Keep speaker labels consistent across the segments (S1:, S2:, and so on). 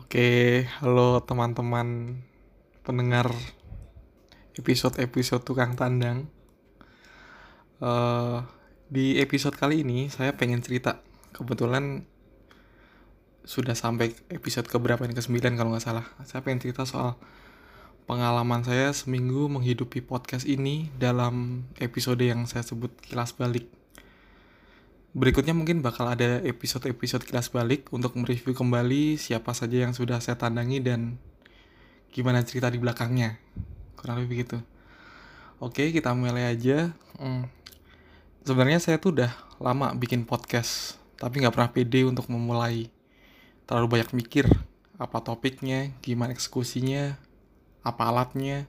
S1: Oke, halo teman-teman pendengar episode-episode tukang tandang. Uh, di episode kali ini saya pengen cerita. Kebetulan sudah sampai episode keberapa ini ke 9 kalau nggak salah. Saya pengen cerita soal pengalaman saya seminggu menghidupi podcast ini dalam episode yang saya sebut kilas balik Berikutnya mungkin bakal ada episode-episode kilas balik untuk mereview kembali siapa saja yang sudah saya tandangi dan gimana cerita di belakangnya. Kurang lebih gitu. Oke, kita mulai aja. Hmm. Sebenarnya saya tuh udah lama bikin podcast, tapi nggak pernah pede untuk memulai. Terlalu banyak mikir apa topiknya, gimana eksekusinya, apa alatnya,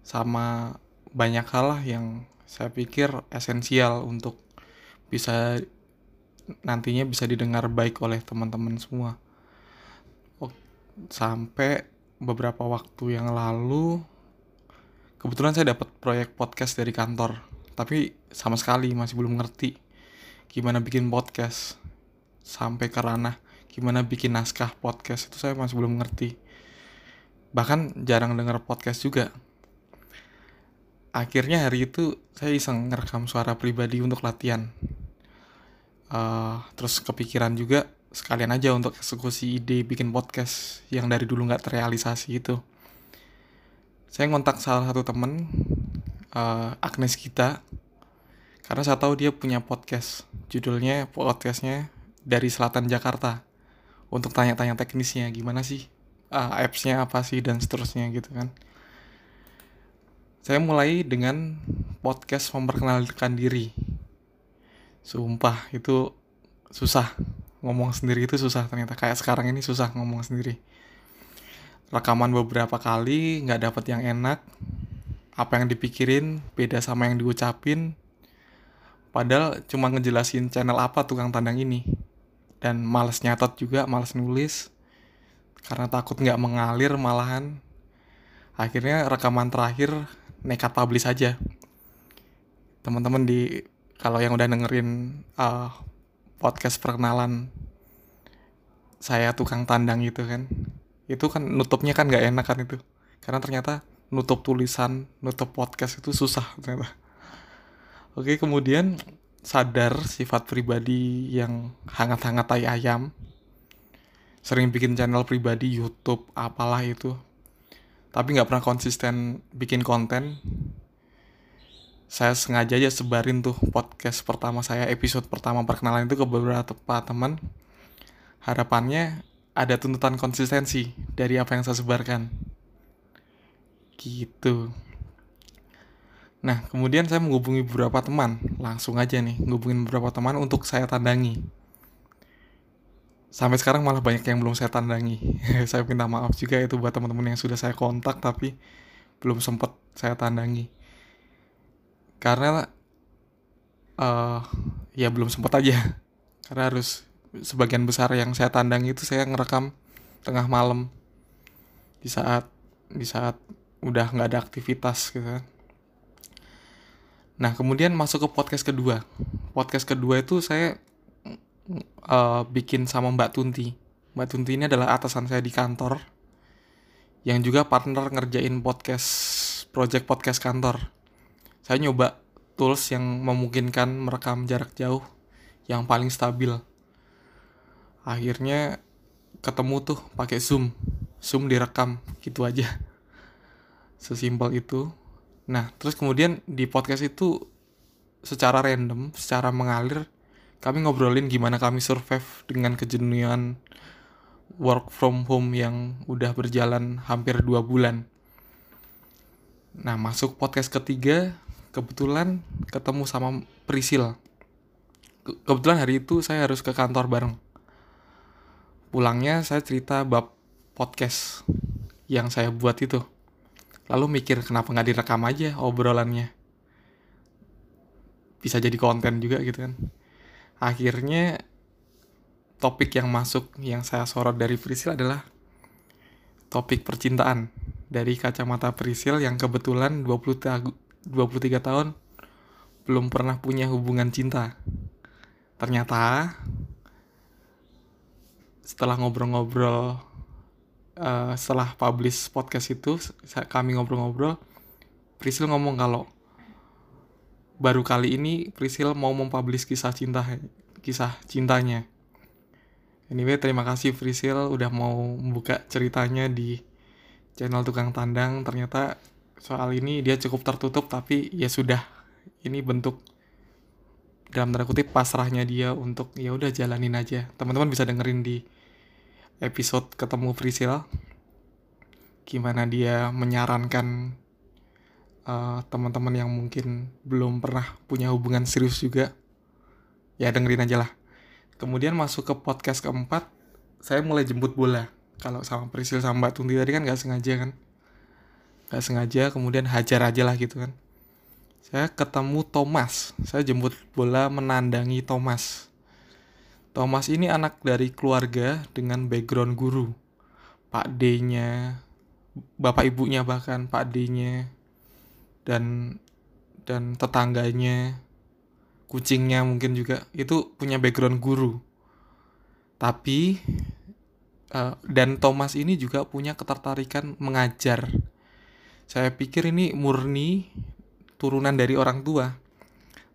S1: sama banyak hal lah yang saya pikir esensial untuk bisa nantinya bisa didengar baik oleh teman-teman semua. Sampai beberapa waktu yang lalu kebetulan saya dapat proyek podcast dari kantor, tapi sama sekali masih belum ngerti gimana bikin podcast sampai ke ranah gimana bikin naskah podcast itu saya masih belum ngerti. Bahkan jarang dengar podcast juga. Akhirnya hari itu saya iseng ngerekam suara pribadi untuk latihan uh, terus kepikiran juga sekalian aja untuk eksekusi ide bikin podcast yang dari dulu nggak terrealisasi itu saya ngontak salah satu temen uh, Agnes kita karena saya tahu dia punya podcast. Judulnya podcastnya dari selatan Jakarta. Untuk tanya-tanya teknisnya gimana sih uh, appsnya apa sih dan seterusnya gitu kan. Saya mulai dengan podcast memperkenalkan diri Sumpah itu susah ngomong sendiri itu susah ternyata kayak sekarang ini susah ngomong sendiri. Rekaman beberapa kali nggak dapet yang enak. Apa yang dipikirin beda sama yang diucapin. Padahal cuma ngejelasin channel apa tukang tandang ini. Dan males nyatet juga, males nulis. Karena takut nggak mengalir malahan. Akhirnya rekaman terakhir nekat publish aja. Teman-teman di kalau yang udah dengerin uh, podcast perkenalan saya tukang tandang gitu kan itu kan nutupnya kan nggak enak kan itu. Karena ternyata nutup tulisan nutup podcast itu susah ternyata. Oke kemudian sadar sifat pribadi yang hangat-hangat tai ayam. Sering bikin channel pribadi YouTube apalah itu. Tapi nggak pernah konsisten bikin konten saya sengaja aja sebarin tuh podcast pertama saya episode pertama perkenalan itu ke beberapa teman. Harapannya ada tuntutan konsistensi dari apa yang saya sebarkan. Gitu. Nah kemudian saya menghubungi beberapa teman. Langsung aja nih menghubungi beberapa teman untuk saya tandangi. Sampai sekarang malah banyak yang belum saya tandangi. Saya minta maaf juga itu buat teman-teman yang sudah saya kontak tapi belum sempat saya tandangi karena uh, ya belum sempat aja. Karena harus sebagian besar yang saya tandang itu saya ngerekam tengah malam. Di saat di saat udah nggak ada aktivitas gitu kan. Nah kemudian masuk ke podcast kedua. Podcast kedua itu saya uh, bikin sama Mbak Tunti. Mbak Tunti ini adalah atasan saya di kantor yang juga partner ngerjain podcast project podcast kantor saya nyoba tools yang memungkinkan merekam jarak jauh yang paling stabil. Akhirnya ketemu tuh pakai Zoom. Zoom direkam gitu aja. Sesimpel itu. Nah, terus kemudian di podcast itu secara random, secara mengalir kami ngobrolin gimana kami survive dengan kejenuhan work from home yang udah berjalan hampir dua bulan. Nah, masuk podcast ketiga, kebetulan ketemu sama Prisil kebetulan hari itu saya harus ke kantor bareng. Pulangnya saya cerita bab podcast yang saya buat itu. Lalu mikir kenapa nggak direkam aja obrolannya. Bisa jadi konten juga gitu kan. Akhirnya topik yang masuk yang saya sorot dari Prisil adalah topik percintaan dari kacamata Prisil yang kebetulan 20 23 tahun belum pernah punya hubungan cinta. ternyata setelah ngobrol-ngobrol uh, setelah publish podcast itu kami ngobrol-ngobrol Prisil ngomong kalau baru kali ini Prisil mau mempublish kisah cinta kisah cintanya anyway terima kasih Prisil udah mau membuka ceritanya di channel tukang tandang ternyata soal ini dia cukup tertutup tapi ya sudah ini bentuk dalam tanda kutip pasrahnya dia untuk ya udah jalanin aja. Teman-teman bisa dengerin di episode ketemu Priscilla gimana dia menyarankan uh, teman-teman yang mungkin belum pernah punya hubungan serius juga. Ya dengerin aja lah. Kemudian masuk ke podcast keempat saya mulai jemput bola. Kalau sama Priscil sama Mbak Tunti tadi kan nggak sengaja kan nggak sengaja kemudian hajar aja lah gitu kan saya ketemu Thomas saya jemput bola menandangi Thomas Thomas ini anak dari keluarga dengan background guru. Pak D-nya, bapak ibunya bahkan Pak D-nya dan dan tetangganya, kucingnya mungkin juga itu punya background guru. Tapi uh, dan Thomas ini juga punya ketertarikan mengajar. Saya pikir ini murni turunan dari orang tua.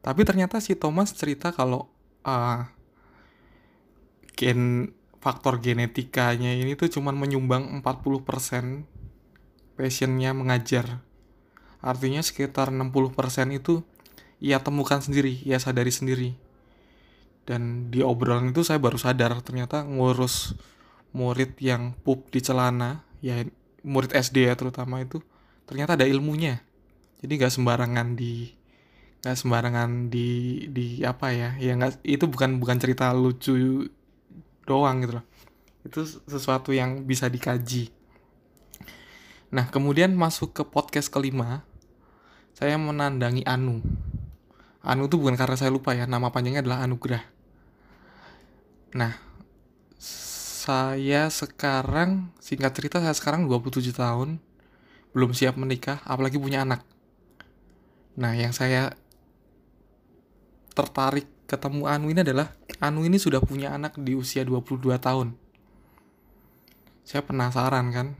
S1: Tapi ternyata si Thomas cerita kalau uh, gen faktor genetikanya ini tuh cuman menyumbang 40% passionnya mengajar. Artinya sekitar 60% itu ia temukan sendiri, ia sadari sendiri. Dan di obrolan itu saya baru sadar ternyata ngurus murid yang pup di celana, ya murid SD ya terutama itu, ternyata ada ilmunya. Jadi gak sembarangan di nggak sembarangan di di apa ya ya nggak itu bukan bukan cerita lucu doang gitu loh. Itu sesuatu yang bisa dikaji. Nah kemudian masuk ke podcast kelima saya menandangi Anu. Anu itu bukan karena saya lupa ya nama panjangnya adalah Anugrah nah saya sekarang singkat cerita saya sekarang 27 tahun belum siap menikah apalagi punya anak nah yang saya tertarik ketemu Anu ini adalah Anu ini sudah punya anak di usia 22 tahun. Saya penasaran kan,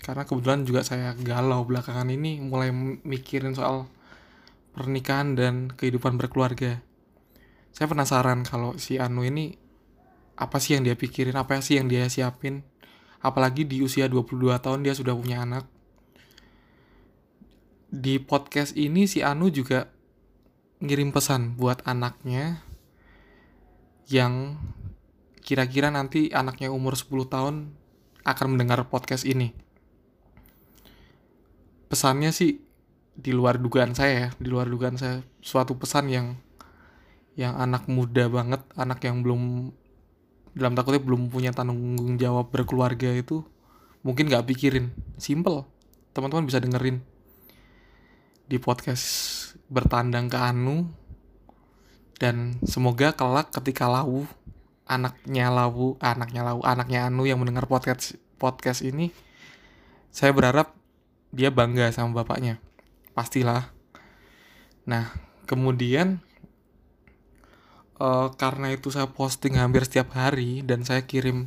S1: karena kebetulan juga saya galau belakangan ini mulai mikirin soal pernikahan dan kehidupan berkeluarga. Saya penasaran kalau si Anu ini apa sih yang dia pikirin, apa sih yang dia siapin. Apalagi di usia 22 tahun dia sudah punya anak. Di podcast ini si Anu juga ngirim pesan buat anaknya yang kira-kira nanti anaknya umur 10 tahun akan mendengar podcast ini. Pesannya sih di luar dugaan saya ya, di luar dugaan saya suatu pesan yang yang anak muda banget, anak yang belum dalam takutnya belum punya tanggung jawab berkeluarga itu mungkin nggak pikirin, simple. Teman-teman bisa dengerin di podcast bertandang ke Anu. Dan semoga kelak ketika Lau anaknya Lau anaknya Lau anaknya Anu yang mendengar podcast podcast ini saya berharap dia bangga sama bapaknya. Pastilah. Nah kemudian uh, karena itu saya posting hampir setiap hari dan saya kirim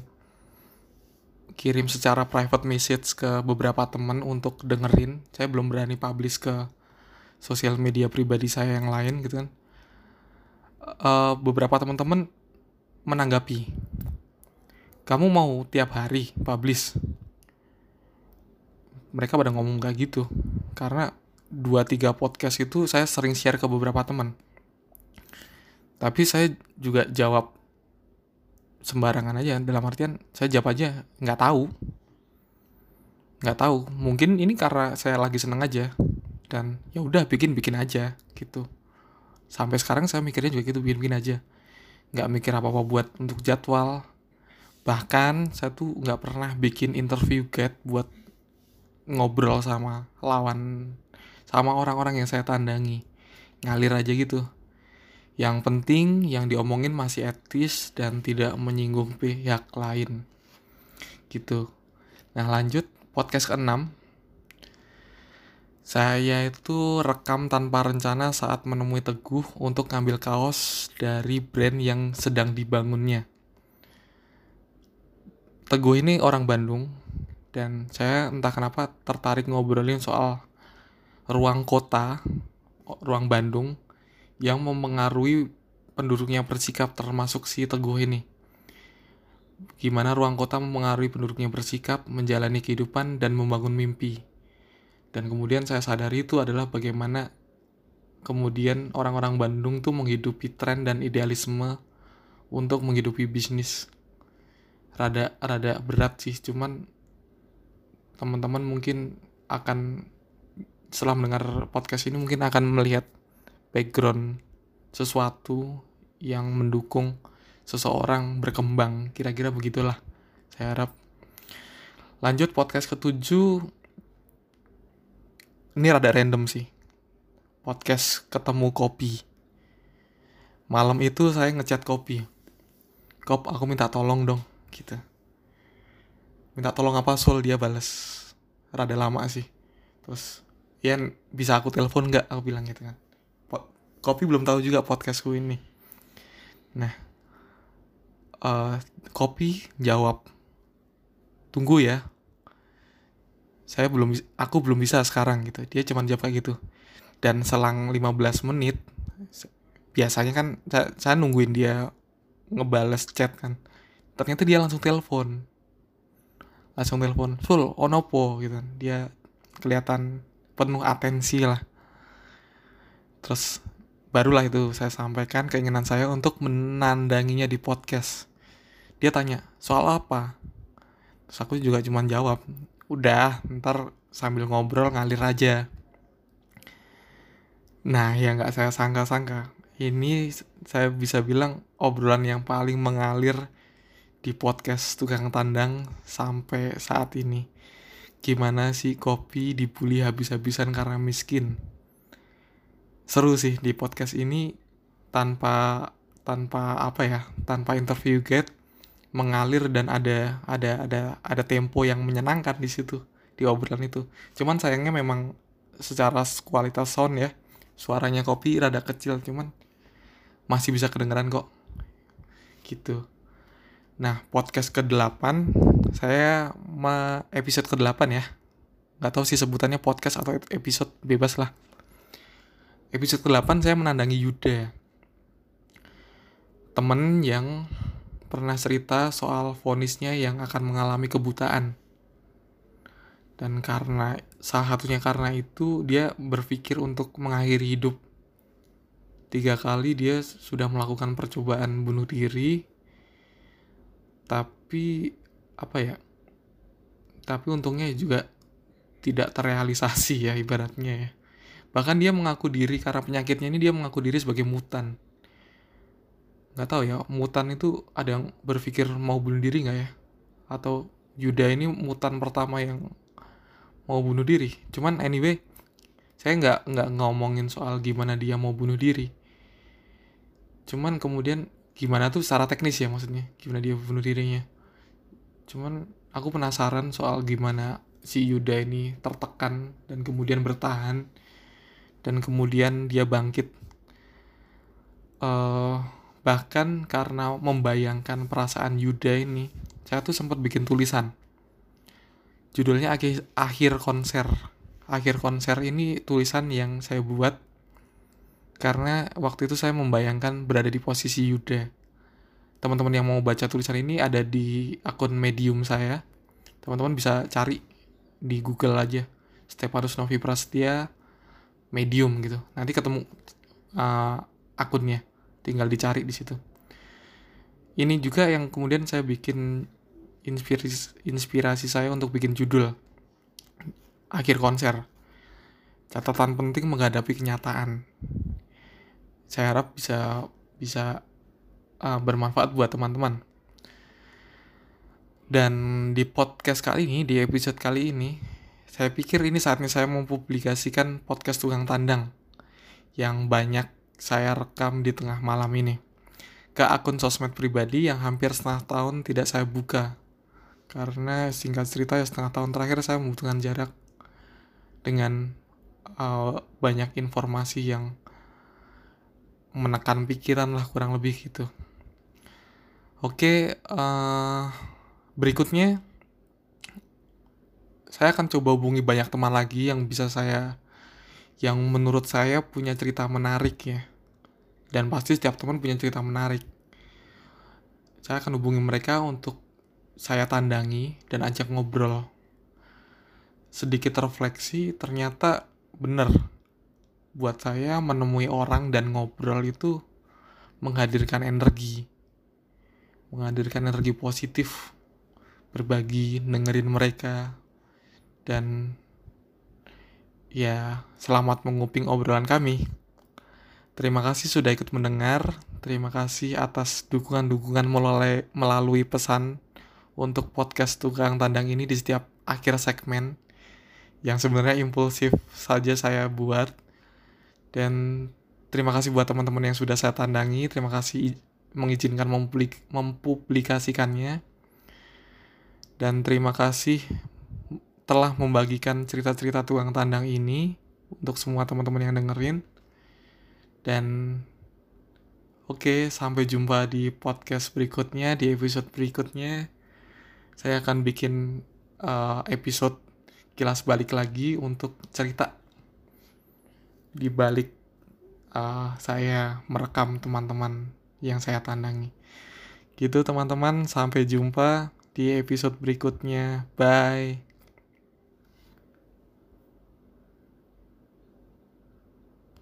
S1: kirim secara private message ke beberapa teman untuk dengerin saya belum berani publish ke sosial media pribadi saya yang lain gitu kan. Uh, beberapa teman-teman menanggapi. Kamu mau tiap hari publish? Mereka pada ngomong kayak gitu. Karena dua tiga podcast itu saya sering share ke beberapa teman. Tapi saya juga jawab sembarangan aja. Dalam artian saya jawab aja nggak tahu. Nggak tahu. Mungkin ini karena saya lagi seneng aja dan ya udah bikin bikin aja gitu. Sampai sekarang saya mikirnya juga gitu bikin-bikin aja. Nggak mikir apa apa buat untuk jadwal. Bahkan saya tuh nggak pernah bikin interview get buat ngobrol sama lawan sama orang-orang yang saya tandangi. Ngalir aja gitu. Yang penting yang diomongin masih etis dan tidak menyinggung pihak lain. Gitu. Nah lanjut podcast ke-6 Saya itu rekam tanpa rencana saat menemui Teguh untuk ngambil kaos dari brand yang sedang dibangunnya. Teguh ini orang Bandung dan saya entah kenapa tertarik ngobrolin soal ruang kota, ruang Bandung yang mempengaruhi penduduknya bersikap termasuk si Teguh ini. Gimana ruang kota mempengaruhi penduduknya bersikap, menjalani kehidupan, dan membangun mimpi dan kemudian saya sadari itu adalah bagaimana kemudian orang-orang Bandung tuh menghidupi tren dan idealisme untuk menghidupi bisnis. Rada rada berat sih, cuman teman-teman mungkin akan setelah mendengar podcast ini mungkin akan melihat background sesuatu yang mendukung seseorang berkembang. Kira-kira begitulah. Saya harap. Lanjut podcast ketujuh ini rada random sih. Podcast ketemu kopi. Malam itu saya ngechat kopi. Kop aku minta tolong dong gitu. Minta tolong apa sul? Dia balas rada lama sih. Terus ya bisa aku telepon nggak? Aku bilang gitu kan. Kopi belum tahu juga podcastku ini. Nah uh, kopi jawab tunggu ya saya belum aku belum bisa sekarang gitu. Dia cuma jawab kayak gitu. Dan selang 15 menit biasanya kan saya, saya nungguin dia ngebales chat kan. Ternyata dia langsung telepon. Langsung telepon full onopo gitu kan. Dia kelihatan penuh atensi lah. Terus barulah itu saya sampaikan keinginan saya untuk menandanginya di podcast. Dia tanya soal apa? Terus aku juga cuma jawab udah ntar sambil ngobrol ngalir aja. Nah yang nggak saya sangka-sangka. Ini saya bisa bilang obrolan yang paling mengalir di podcast tukang tandang sampai saat ini. Gimana sih kopi dibully habis-habisan karena miskin? Seru sih di podcast ini tanpa tanpa apa ya tanpa interview get mengalir dan ada ada ada ada tempo yang menyenangkan di situ di obrolan itu. Cuman sayangnya memang secara kualitas sound ya suaranya kopi rada kecil cuman masih bisa kedengeran kok. Gitu. Nah podcast ke-8 saya ma episode ke-8 ya. Nggak tahu sih sebutannya podcast atau episode bebas lah. Episode ke-8 saya menandangi Yuda. Temen yang pernah cerita soal vonisnya yang akan mengalami kebutaan. Dan karena salah satunya karena itu dia berpikir untuk mengakhiri hidup. Tiga kali dia sudah melakukan percobaan bunuh diri. Tapi apa ya? Tapi untungnya juga tidak terrealisasi ya ibaratnya ya. Bahkan dia mengaku diri karena penyakitnya ini dia mengaku diri sebagai mutan nggak tahu ya mutan itu ada yang berpikir mau bunuh diri nggak ya? Atau Yuda ini mutan pertama yang mau bunuh diri? Cuman anyway saya nggak nggak ngomongin soal gimana dia mau bunuh diri. Cuman kemudian gimana tuh secara teknis ya maksudnya gimana dia bunuh dirinya. Cuman aku penasaran soal gimana si Yuda ini tertekan dan kemudian bertahan dan kemudian dia bangkit. Uh, Bahkan karena membayangkan perasaan Yuda ini, saya tuh sempat bikin tulisan. Judulnya akhir, konser. Akhir konser ini tulisan yang saya buat karena waktu itu saya membayangkan berada di posisi Yuda. Teman-teman yang mau baca tulisan ini ada di akun Medium saya. Teman-teman bisa cari di Google aja. Stepanus Novi Prasetya Medium gitu. Nanti ketemu uh, akunnya tinggal dicari di situ. Ini juga yang kemudian saya bikin inspirasi inspirasi saya untuk bikin judul. Akhir konser. Catatan penting menghadapi kenyataan. Saya harap bisa bisa uh, bermanfaat buat teman-teman. Dan di podcast kali ini di episode kali ini saya pikir ini saatnya saya mempublikasikan podcast tukang tandang yang banyak saya rekam di tengah malam ini ke akun sosmed pribadi yang hampir setengah tahun tidak saya buka karena singkat cerita ya setengah tahun terakhir saya membutuhkan jarak dengan uh, banyak informasi yang menekan pikiran lah kurang lebih gitu. Oke, uh, berikutnya saya akan coba hubungi banyak teman lagi yang bisa saya yang menurut saya punya cerita menarik ya. Dan pasti setiap teman punya cerita menarik. Saya akan hubungi mereka untuk saya tandangi dan ajak ngobrol. Sedikit refleksi, ternyata benar buat saya menemui orang dan ngobrol itu menghadirkan energi menghadirkan energi positif berbagi dengerin mereka dan ya selamat menguping obrolan kami. Terima kasih sudah ikut mendengar. Terima kasih atas dukungan-dukungan melalui, pesan untuk podcast tukang tandang ini di setiap akhir segmen yang sebenarnya impulsif saja saya buat. Dan terima kasih buat teman-teman yang sudah saya tandangi. Terima kasih mengizinkan mempublik mempublikasikannya. Dan terima kasih telah membagikan cerita-cerita tukang tandang ini untuk semua teman-teman yang dengerin dan oke okay, sampai jumpa di podcast berikutnya di episode berikutnya saya akan bikin uh, episode kilas balik lagi untuk cerita di balik uh, saya merekam teman-teman yang saya tandangi. Gitu teman-teman, sampai jumpa di episode berikutnya. Bye.